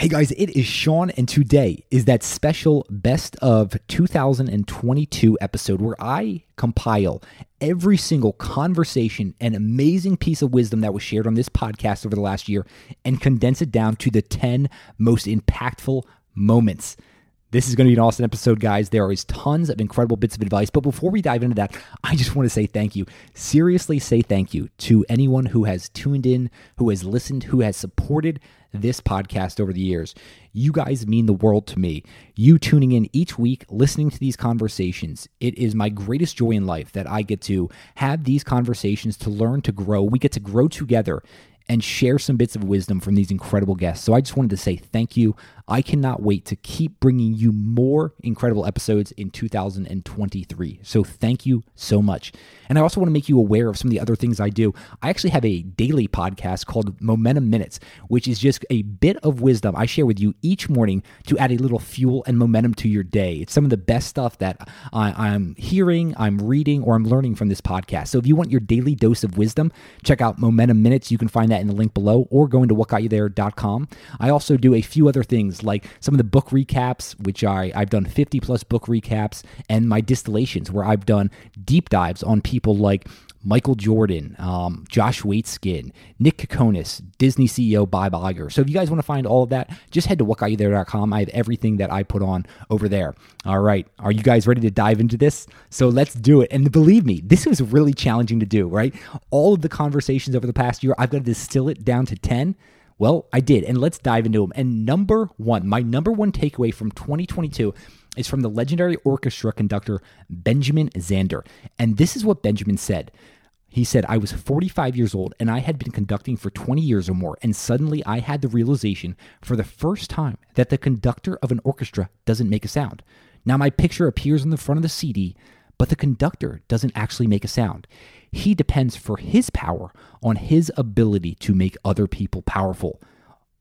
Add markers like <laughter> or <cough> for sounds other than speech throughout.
Hey guys, it is Sean, and today is that special best of 2022 episode where I compile every single conversation and amazing piece of wisdom that was shared on this podcast over the last year and condense it down to the 10 most impactful moments. This is going to be an awesome episode, guys. There is tons of incredible bits of advice. But before we dive into that, I just want to say thank you. Seriously, say thank you to anyone who has tuned in, who has listened, who has supported this podcast over the years. You guys mean the world to me. You tuning in each week, listening to these conversations. It is my greatest joy in life that I get to have these conversations to learn, to grow. We get to grow together and share some bits of wisdom from these incredible guests. So I just wanted to say thank you. I cannot wait to keep bringing you more incredible episodes in 2023. So thank you so much. And I also want to make you aware of some of the other things I do. I actually have a daily podcast called Momentum Minutes, which is just a bit of wisdom I share with you each morning to add a little fuel and momentum to your day. It's some of the best stuff that I, am hearing, I'm reading, or I'm learning from this podcast. So if you want your daily dose of wisdom, check out Momentum Minutes. You can find that in the link below or go into whatgotyouthere.com. I also do a few other things like some of the book recaps, which I, I've done 50 plus book recaps, and my distillations, where I've done deep dives on people like Michael Jordan, um, Josh Waitzkin, Nick Kokonas, Disney CEO Bob Iger. So if you guys want to find all of that, just head to whatgotyouthere.com. I have everything that I put on over there. All right. Are you guys ready to dive into this? So let's do it. And believe me, this was really challenging to do, right? All of the conversations over the past year, I've got to distill it down to 10. Well, I did. And let's dive into them. And number one, my number one takeaway from 2022 is from the legendary orchestra conductor Benjamin Zander. And this is what Benjamin said. He said, I was 45 years old and I had been conducting for 20 years or more, and suddenly I had the realization for the first time that the conductor of an orchestra doesn't make a sound. Now, my picture appears on the front of the CD, but the conductor doesn't actually make a sound. He depends for his power on his ability to make other people powerful.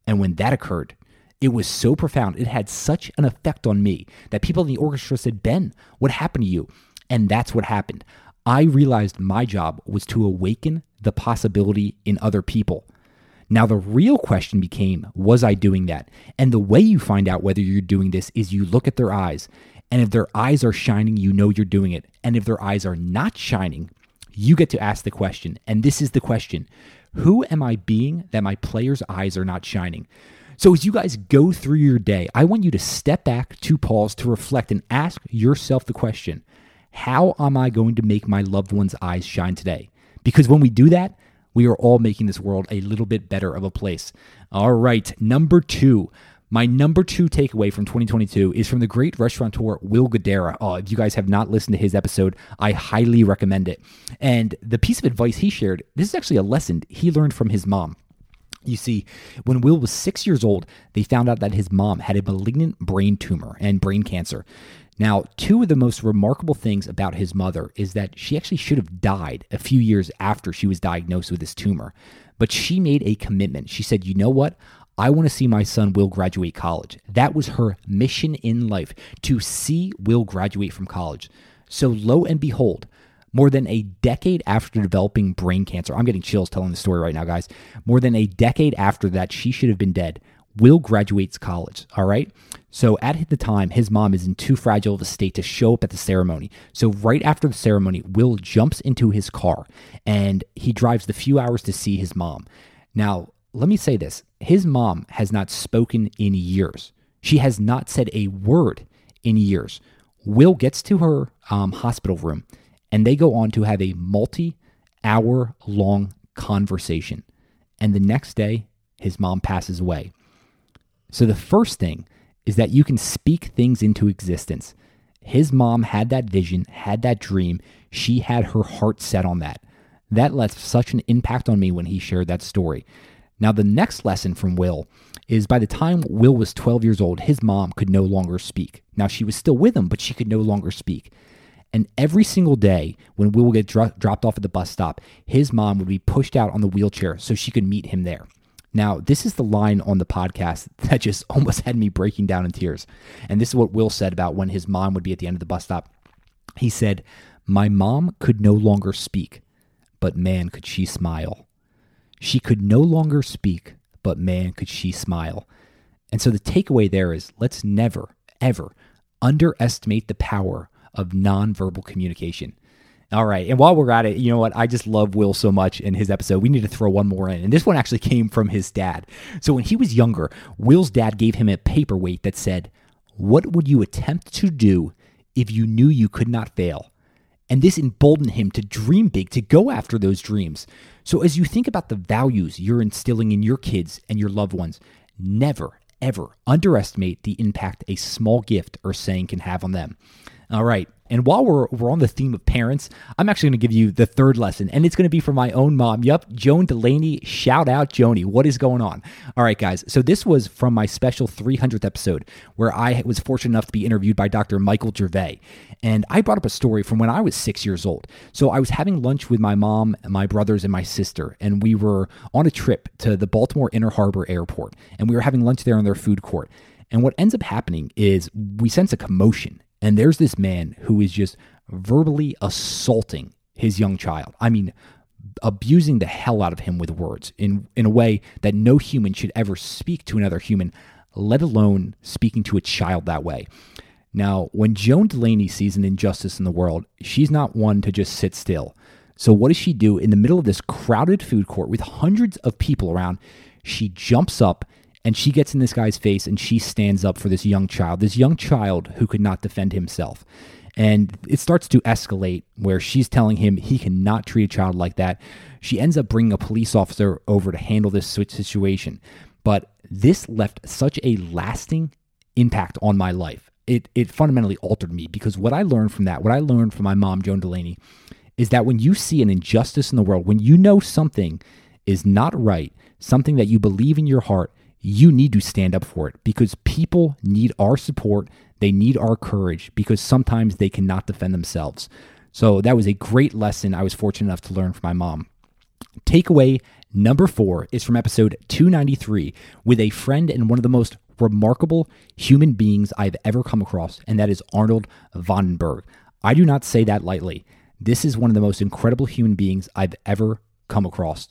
And when that occurred, it was so profound. It had such an effect on me that people in the orchestra said, Ben, what happened to you? And that's what happened. I realized my job was to awaken the possibility in other people. Now, the real question became, was I doing that? And the way you find out whether you're doing this is you look at their eyes. And if their eyes are shining, you know you're doing it. And if their eyes are not shining, you get to ask the question. And this is the question Who am I being that my players' eyes are not shining? So, as you guys go through your day, I want you to step back to pause to reflect and ask yourself the question How am I going to make my loved one's eyes shine today? Because when we do that, we are all making this world a little bit better of a place. All right, number two. My number two takeaway from 2022 is from the great restaurateur Will Guidara. Oh, uh, if you guys have not listened to his episode, I highly recommend it. And the piece of advice he shared, this is actually a lesson he learned from his mom. You see, when Will was six years old, they found out that his mom had a malignant brain tumor and brain cancer. Now, two of the most remarkable things about his mother is that she actually should have died a few years after she was diagnosed with this tumor. But she made a commitment. She said, You know what? I want to see my son Will graduate college. That was her mission in life to see Will graduate from college. So, lo and behold, more than a decade after developing brain cancer, I'm getting chills telling the story right now, guys. More than a decade after that, she should have been dead. Will graduates college, all right? So at the time, his mom is in too fragile of a state to show up at the ceremony. So right after the ceremony, Will jumps into his car and he drives the few hours to see his mom. Now, let me say this his mom has not spoken in years. She has not said a word in years. Will gets to her um, hospital room and they go on to have a multi hour long conversation. And the next day, his mom passes away. So the first thing is that you can speak things into existence. His mom had that vision, had that dream. She had her heart set on that. That left such an impact on me when he shared that story. Now, the next lesson from Will is by the time Will was 12 years old, his mom could no longer speak. Now, she was still with him, but she could no longer speak. And every single day when Will would get dro- dropped off at the bus stop, his mom would be pushed out on the wheelchair so she could meet him there. Now, this is the line on the podcast <laughs> that just almost had me breaking down in tears. And this is what Will said about when his mom would be at the end of the bus stop. He said, My mom could no longer speak, but man, could she smile. She could no longer speak, but man, could she smile. And so the takeaway there is let's never, ever underestimate the power of nonverbal communication. All right. And while we're at it, you know what? I just love Will so much in his episode. We need to throw one more in. And this one actually came from his dad. So when he was younger, Will's dad gave him a paperweight that said, What would you attempt to do if you knew you could not fail? And this emboldened him to dream big, to go after those dreams. So as you think about the values you're instilling in your kids and your loved ones, never, ever underestimate the impact a small gift or saying can have on them. All right. And while we're, we're on the theme of parents, I'm actually going to give you the third lesson, and it's going to be from my own mom. Yup, Joan Delaney. Shout out, Joni. What is going on? All right, guys. So this was from my special 300th episode where I was fortunate enough to be interviewed by Dr. Michael Gervais. And I brought up a story from when I was six years old. So I was having lunch with my mom, my brothers, and my sister, and we were on a trip to the Baltimore Inner Harbor Airport, and we were having lunch there in their food court. And what ends up happening is we sense a commotion and there's this man who is just verbally assaulting his young child. I mean, abusing the hell out of him with words in, in a way that no human should ever speak to another human, let alone speaking to a child that way. Now, when Joan Delaney sees an injustice in the world, she's not one to just sit still. So, what does she do in the middle of this crowded food court with hundreds of people around? She jumps up and she gets in this guy's face and she stands up for this young child, this young child who could not defend himself. And it starts to escalate where she's telling him he cannot treat a child like that. She ends up bringing a police officer over to handle this situation. But this left such a lasting impact on my life. It, it fundamentally altered me because what I learned from that, what I learned from my mom, Joan Delaney, is that when you see an injustice in the world, when you know something is not right, something that you believe in your heart, you need to stand up for it because people need our support. They need our courage because sometimes they cannot defend themselves. So that was a great lesson I was fortunate enough to learn from my mom. Takeaway number four is from episode 293 with a friend and one of the most remarkable human beings I've ever come across, and that is Arnold Van Den Berg. I do not say that lightly. This is one of the most incredible human beings I've ever come across.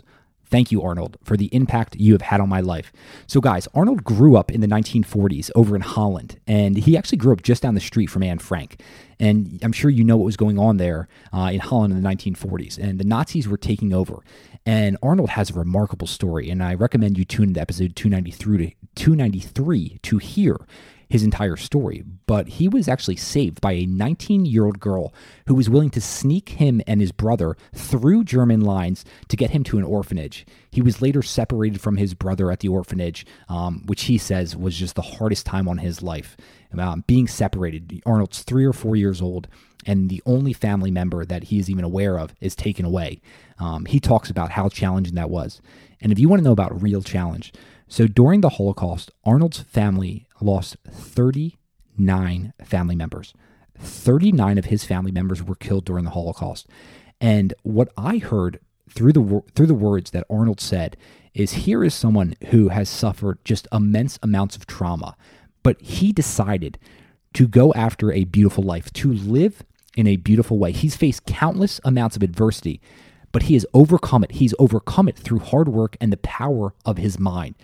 Thank you, Arnold, for the impact you have had on my life. So, guys, Arnold grew up in the 1940s over in Holland, and he actually grew up just down the street from Anne Frank. And I'm sure you know what was going on there uh, in Holland in the 1940s. And the Nazis were taking over. And Arnold has a remarkable story, and I recommend you tune into episode 293 to, 293 to hear his entire story, but he was actually saved by a 19 year old girl who was willing to sneak him and his brother through German lines to get him to an orphanage. He was later separated from his brother at the orphanage, um, which he says was just the hardest time on his life. Um, being separated, Arnold's three or four years old, and the only family member that he is even aware of is taken away. Um, he talks about how challenging that was. And if you want to know about real challenge, so during the Holocaust, Arnold's family lost 39 family members. 39 of his family members were killed during the Holocaust. And what I heard through the through the words that Arnold said is here is someone who has suffered just immense amounts of trauma, but he decided to go after a beautiful life, to live in a beautiful way. He's faced countless amounts of adversity, but he has overcome it. He's overcome it through hard work and the power of his mind.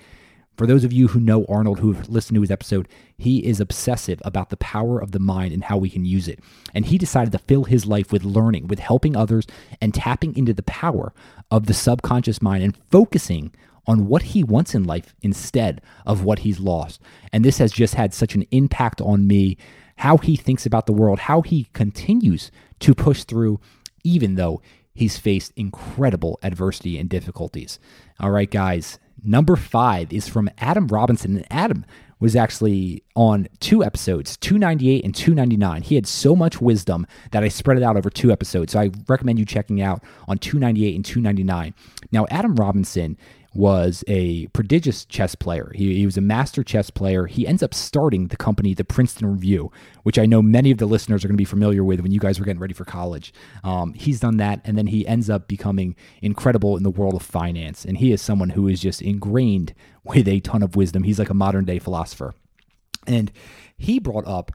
For those of you who know Arnold, who have listened to his episode, he is obsessive about the power of the mind and how we can use it. And he decided to fill his life with learning, with helping others, and tapping into the power of the subconscious mind and focusing on what he wants in life instead of what he's lost. And this has just had such an impact on me, how he thinks about the world, how he continues to push through, even though he's faced incredible adversity and difficulties. All right, guys, Number five is from Adam Robinson. And Adam was actually on two episodes, 298 and 299. He had so much wisdom that I spread it out over two episodes. So I recommend you checking out on 298 and 299. Now, Adam Robinson was a prodigious chess player. He, he, was a master chess player. He ends up starting the company, the Princeton Review, which I know many of the listeners are going to be familiar with when you guys were getting ready for college. Um, he's done that, and then he ends up becoming incredible in the world of finance. And he is someone who is just ingrained with a ton of wisdom. He's like a modern day philosopher. And he brought up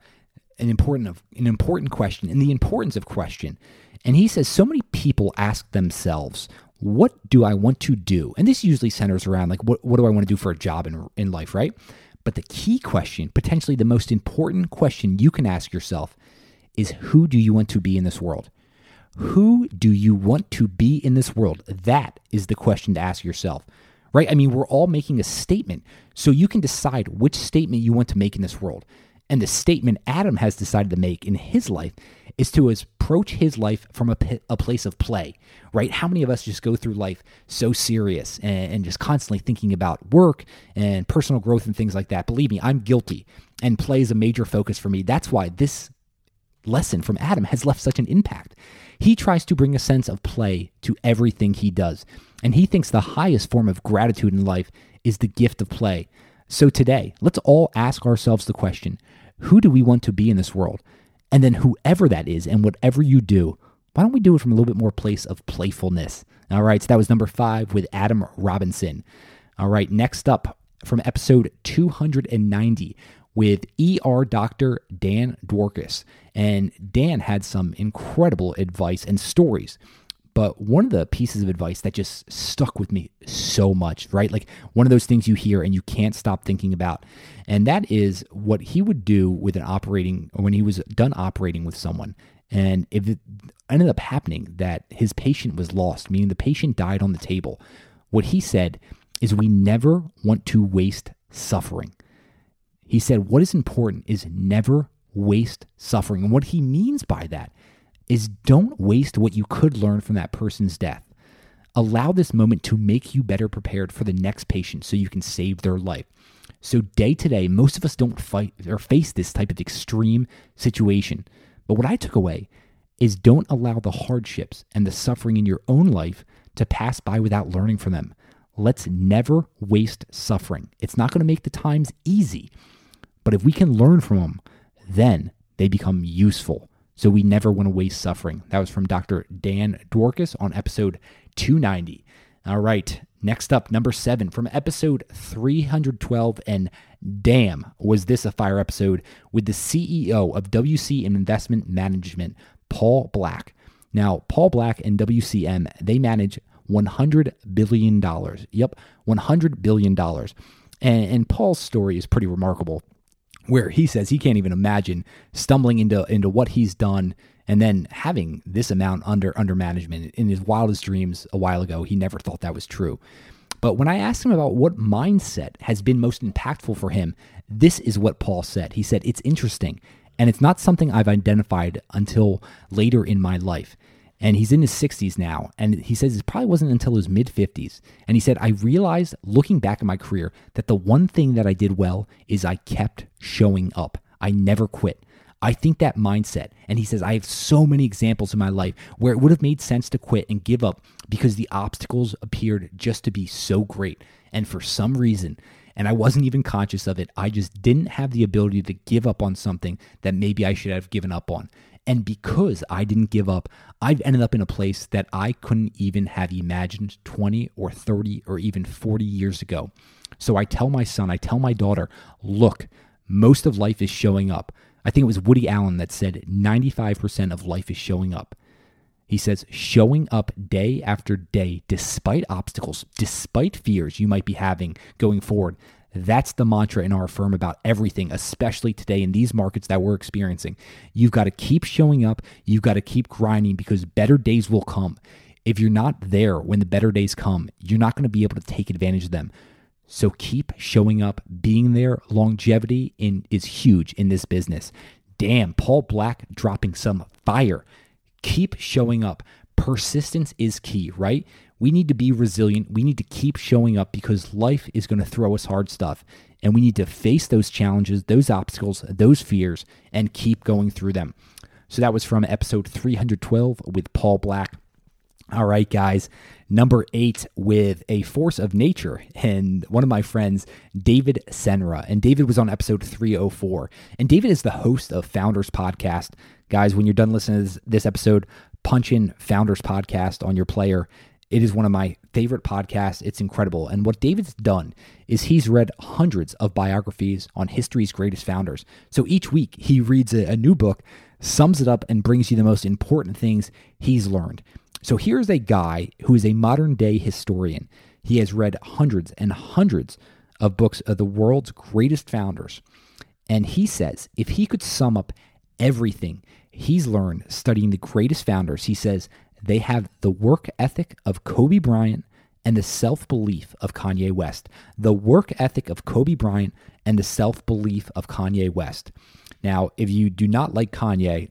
an important of an important question and the importance of question. And he says so many people ask themselves, what do I want to do? And this usually centers around like what, what do I want to do for a job in, in life, right? But the key question, potentially the most important question you can ask yourself, is who do you want to be in this world? Who do you want to be in this world? That is the question to ask yourself, right? I mean, we're all making a statement. So you can decide which statement you want to make in this world. And the statement Adam has decided to make in his life is to approach his life from a, a place of play, right? How many of us just go through life so serious and, and just constantly thinking about work and personal growth and things like that? Believe me, I'm guilty, and play is a major focus for me. That's why this lesson from Adam has left such an impact. He tries to bring a sense of play to everything he does, and he thinks the highest form of gratitude in life is the gift of play. So today, let's all ask ourselves the question who do we want to be in this world? And then whoever that is and whatever you do, why don't we do it from a little bit more place of playfulness? All right, so that was number five with Adam Robinson. All right, next up from episode 290 with ER Dr. Dan Dworkis. And Dan had some incredible advice and stories but one of the pieces of advice that just stuck with me so much, right? Like one of those things you hear and you can't stop thinking about. And that is what he would do with an operating, when he was done operating with someone. And if it ended up happening that his patient was lost, meaning the patient died on the table, what he said is we never want to waste suffering. He said, what is important is never waste suffering. And what he means by that is don't waste what you could learn from that person's death. Allow this moment to make you better prepared for the next patient so you can save their life. So, day to day, most of us don't fight or face this type of extreme situation. But what I took away is don't allow the hardships and the suffering in your own life to pass by without learning from them. Let's never waste suffering. It's not going to make the times easy, but if we can learn from them, then they become useful. So we never want to waste suffering. That was from Dr. Dan Dworkis on episode 290. All right, next up, number seven from episode 312. And damn, was this a fire episode with the CEO of WCM Investment Management, Paul Black. Now, Paul Black and WCM, they manage $100 billion. Yep, $100 billion. And, and Paul's story is pretty remarkable where he says he can't even imagine stumbling into into what he's done and then having this amount under under management in his wildest dreams a while ago. He never thought that was true. But when i asked him about what mindset has been most impactful for him this is what paul said. He said it's interesting and it's not something i've identified until later in my life and he's in his 60s now. And he says it probably wasn't until his mid 50s. And he said, I realized looking back at my career that the one thing that I did well is I kept showing up. I never quit. I think that mindset, and he says, I have so many examples in my life where it would have made sense to quit and give up because the obstacles appeared just to be so great. And for some reason, and I wasn't even conscious of it, I just didn't have the ability to give up on something that maybe I should have given up on. And because I didn't give up, I've ended up in a place that I couldn't even have imagined 20 or 30 or even 40 years ago. So I tell my son, I tell my daughter, look, most of life is showing up. I think it was Woody Allen that said 95% of life is showing up. He says, showing up day after day, despite obstacles, despite fears you might be having going forward. That's the mantra in our firm about everything, especially today in these markets that we're experiencing. You've got to keep showing up, you've got to keep grinding because better days will come. If you're not there when the better days come, you're not going to be able to take advantage of them. So keep showing up, being there. Longevity in is huge in this business. Damn, Paul Black dropping some fire. Keep showing up. Persistence is key, right? We need to be resilient. We need to keep showing up because life is going to throw us hard stuff. And we need to face those challenges, those obstacles, those fears, and keep going through them. So that was from episode 312 with Paul Black. All right, guys. Number eight with a force of nature and one of my friends, David Senra. And David was on episode 304. And David is the host of Founders Podcast. Guys, when you're done listening to this, this episode, punch in Founders Podcast on your player it is one of my favorite podcasts. It's incredible. And what David's done is he's read hundreds of biographies on history's greatest founders. So each week he reads a, new book, sums it up, and brings you the most important things he's learned. So here's a guy who is a modern day historian. He has read hundreds and hundreds of books of the world's greatest founders. And he says if he could sum up everything he's learned studying the greatest founders, he says they have the work ethic of Kobe Bryant and the self belief of Kanye West. The work ethic of Kobe Bryant and the self belief of Kanye West. Now, if you do not like Kanye,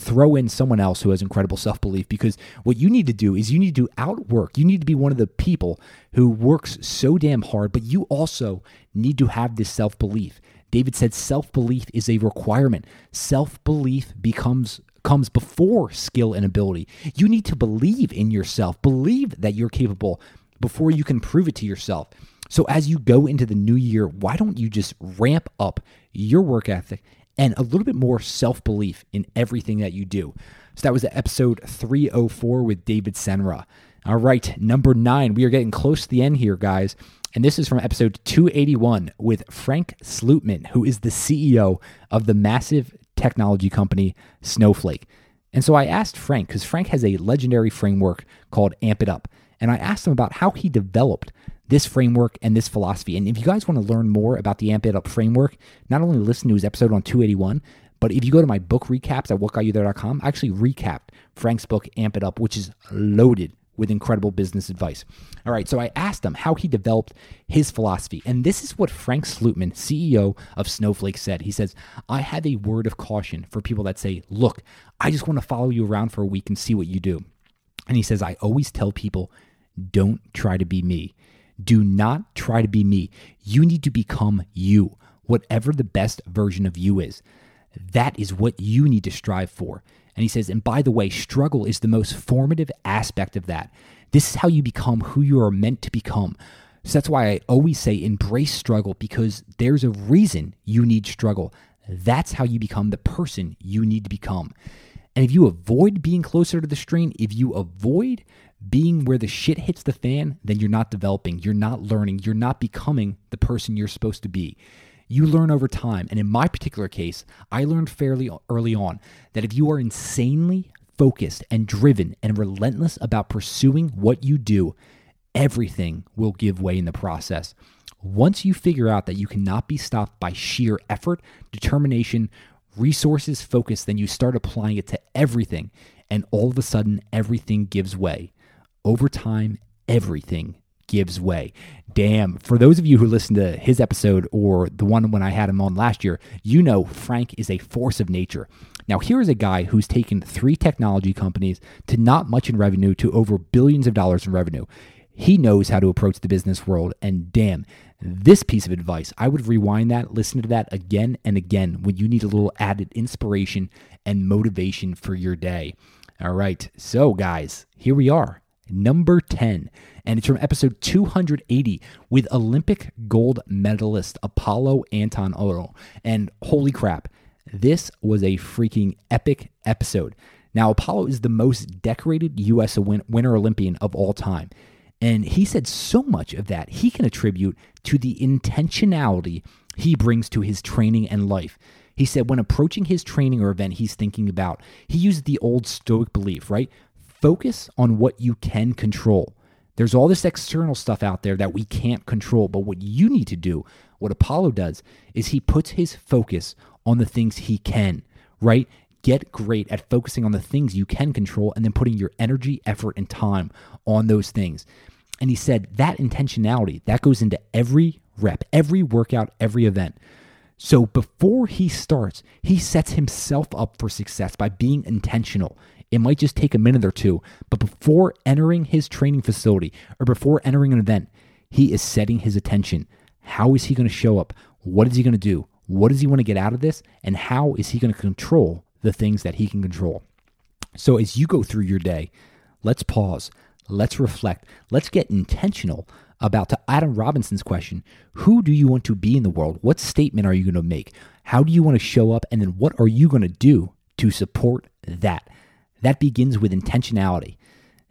throw in someone else who has incredible self belief because what you need to do is you need to outwork. You need to be one of the people who works so damn hard, but you also need to have this self belief. David said self belief is a requirement. Self belief becomes comes before skill and ability. You need to believe in yourself, believe that you're capable before you can prove it to yourself. So as you go into the new year, why don't you just ramp up your work ethic and a little bit more self belief in everything that you do? So that was episode 304 with David Senra. All right, number nine. We are getting close to the end here, guys. And this is from episode 281 with Frank Slootman, who is the CEO of the massive technology company Snowflake. And so I asked Frank, because Frank has a legendary framework called Amp It Up. And I asked him about how he developed this framework and this philosophy. And if you guys want to learn more about the Amp It Up framework, not only listen to his episode on 281, but if you go to my book recaps at whatgotyouthere.com, I actually recapped Frank's book, Amp It Up, which is loaded with incredible business advice. All right, so I asked him how he developed his philosophy. And this is what Frank Slootman, CEO of Snowflake, said. He says, I have a word of caution for people that say, Look, I just want to follow you around for a week and see what you do. And he says, I always tell people, don't try to be me. Do not try to be me. You need to become you, whatever the best version of you is. That is what you need to strive for. And he says, and by the way, struggle is the most formative aspect of that. This is how you become who you are meant to become. So that's why I always say embrace struggle because there's a reason you need struggle. That's how you become the person you need to become. And if you avoid being closer to the stream, if you avoid being where the shit hits the fan, then you're not developing, you're not learning, you're not becoming the person you're supposed to be you learn over time. And in my particular case, I learned fairly early on that if you are insanely focused and driven and relentless about pursuing what you do, everything will give way in the process. Once you figure out that you cannot be stopped by sheer effort, determination, resources, focus, then you start applying it to everything. And all of a sudden, everything gives way. Over time, everything gives way. Damn. For those of you who listened to his episode or the one when I had him on last year, you know Frank is a force of nature. Now, here is a guy who's taken three technology companies to not much in revenue to over billions of dollars in revenue. He knows how to approach the business world, and damn, this piece of advice, I would rewind that, listen to that again and again when you need a little added inspiration and motivation for your day. All right, so guys, here we are number 10. And it's from episode 280 with Olympic gold medalist Apollo Anton Ohno. And holy crap, this was a freaking epic episode. Now, Apollo is the most decorated U.S. Winter Olympian of all time. And he said so much of that he can attribute to the intentionality he brings to his training and life. He said when approaching his training or event he's thinking about, he used the old Stoic belief, right? Focus on what you can control. There's all this external stuff out there that we can't control, but what you need to do, what Apollo does, is he puts his focus on the things he can, right? Get great at focusing on the things you can control and then putting your energy, effort, and time on those things. And he said that intentionality, that goes into every rep, every workout, every event. So before he starts, he sets himself up for success by being intentional. It might just take a minute or two, but before entering his training facility or before entering an event, he is setting his attention. How is he going to show up? What is he going to do? What does he want to get out of this? And how is he going to control the things that he can control? So, as you go through your day, let's pause, let's reflect, let's get intentional about to Adam Robinson's question Who do you want to be in the world? What statement are you going to make? How do you want to show up? And then what are you going to do to support that? That begins with intentionality.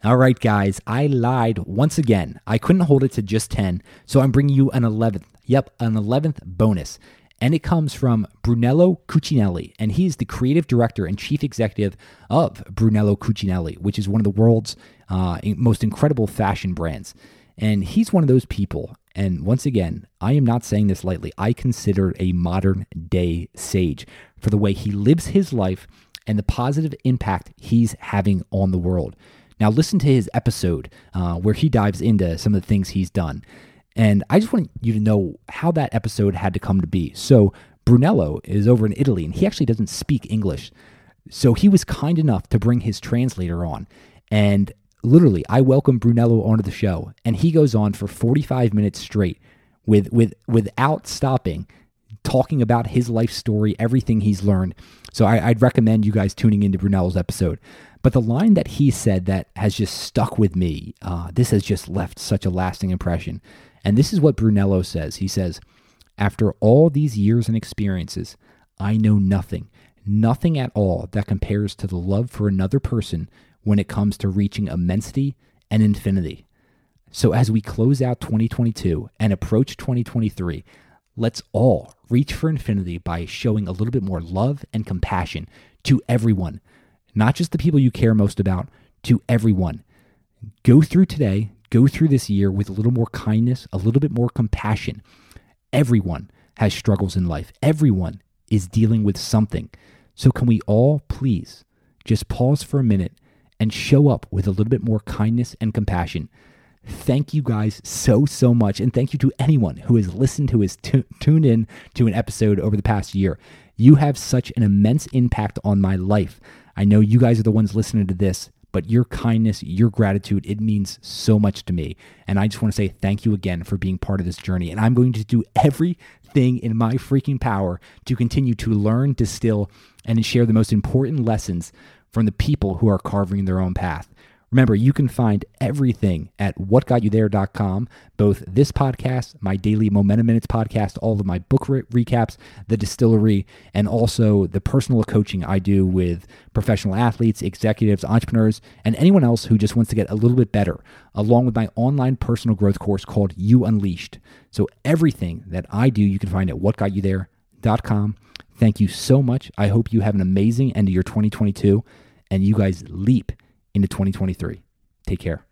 All right, guys, I lied once again. I couldn't hold it to just 10, so I'm bringing you an 11th. Yep, an 11th bonus. And it comes from Brunello Cucinelli, and he is the creative director and chief executive of Brunello Cucinelli, which is one of the world's uh, most incredible fashion brands. And he's one of those people, And once again, I am not saying this lightly. I consider a modern day sage for the way he lives his life and the positive impact he's having on the world. Now, listen to his episode uh, where he dives into some of the things he's done. And I just want you to know how that episode had to come to be. So, Brunello is over in Italy and he actually doesn't speak English. So, he was kind enough to bring his translator on. And literally, I welcome Brunello onto the show, and he goes on for 45 minutes straight with, with, without stopping talking about his life story, everything he's learned. So I, would recommend you guys tuning into Brunello's episode. But the line that he said that has just stuck with me, uh, this has just left such a lasting impression. And this is what Brunello says. He says, After all these years and experiences, I know nothing, nothing at all that compares to the love for another person when it comes to reaching immensity and infinity. So as we close out 2022 and approach 2023, let's all reach for infinity by showing a little bit more love and compassion to everyone, not just the people you care most about, to everyone. Go through today, go through this year with a little more kindness, a little bit more compassion. Everyone has struggles in life, everyone is dealing with something. So, can we all please just pause for a minute and show up with a little bit more kindness and compassion? Thank you guys so, so much. And thank you to anyone who has listened to has t- tuned in to an episode over the past year. You have such an immense impact on my life. I know you guys are the ones listening to this, but your kindness, your gratitude, it means so much to me. And I just want to say thank you again for being part of this journey. And I'm going to do everything in my freaking power to continue to learn, distill, and share the most important lessons from the people who are carving their own path. Remember, you can find everything at whatgotyouthere.com, both this podcast, my daily Momentum Minutes podcast, all of my book re- recaps, the distillery, and also the personal coaching I do with professional athletes, executives, entrepreneurs, and anyone else who just wants to get a little bit better, along with my online personal growth course called You Unleashed. So everything that I do, you can find at whatgotyouthere.com. Thank you so much. I hope you have an amazing end of your 2022 and you guys leap into 2023. Take care.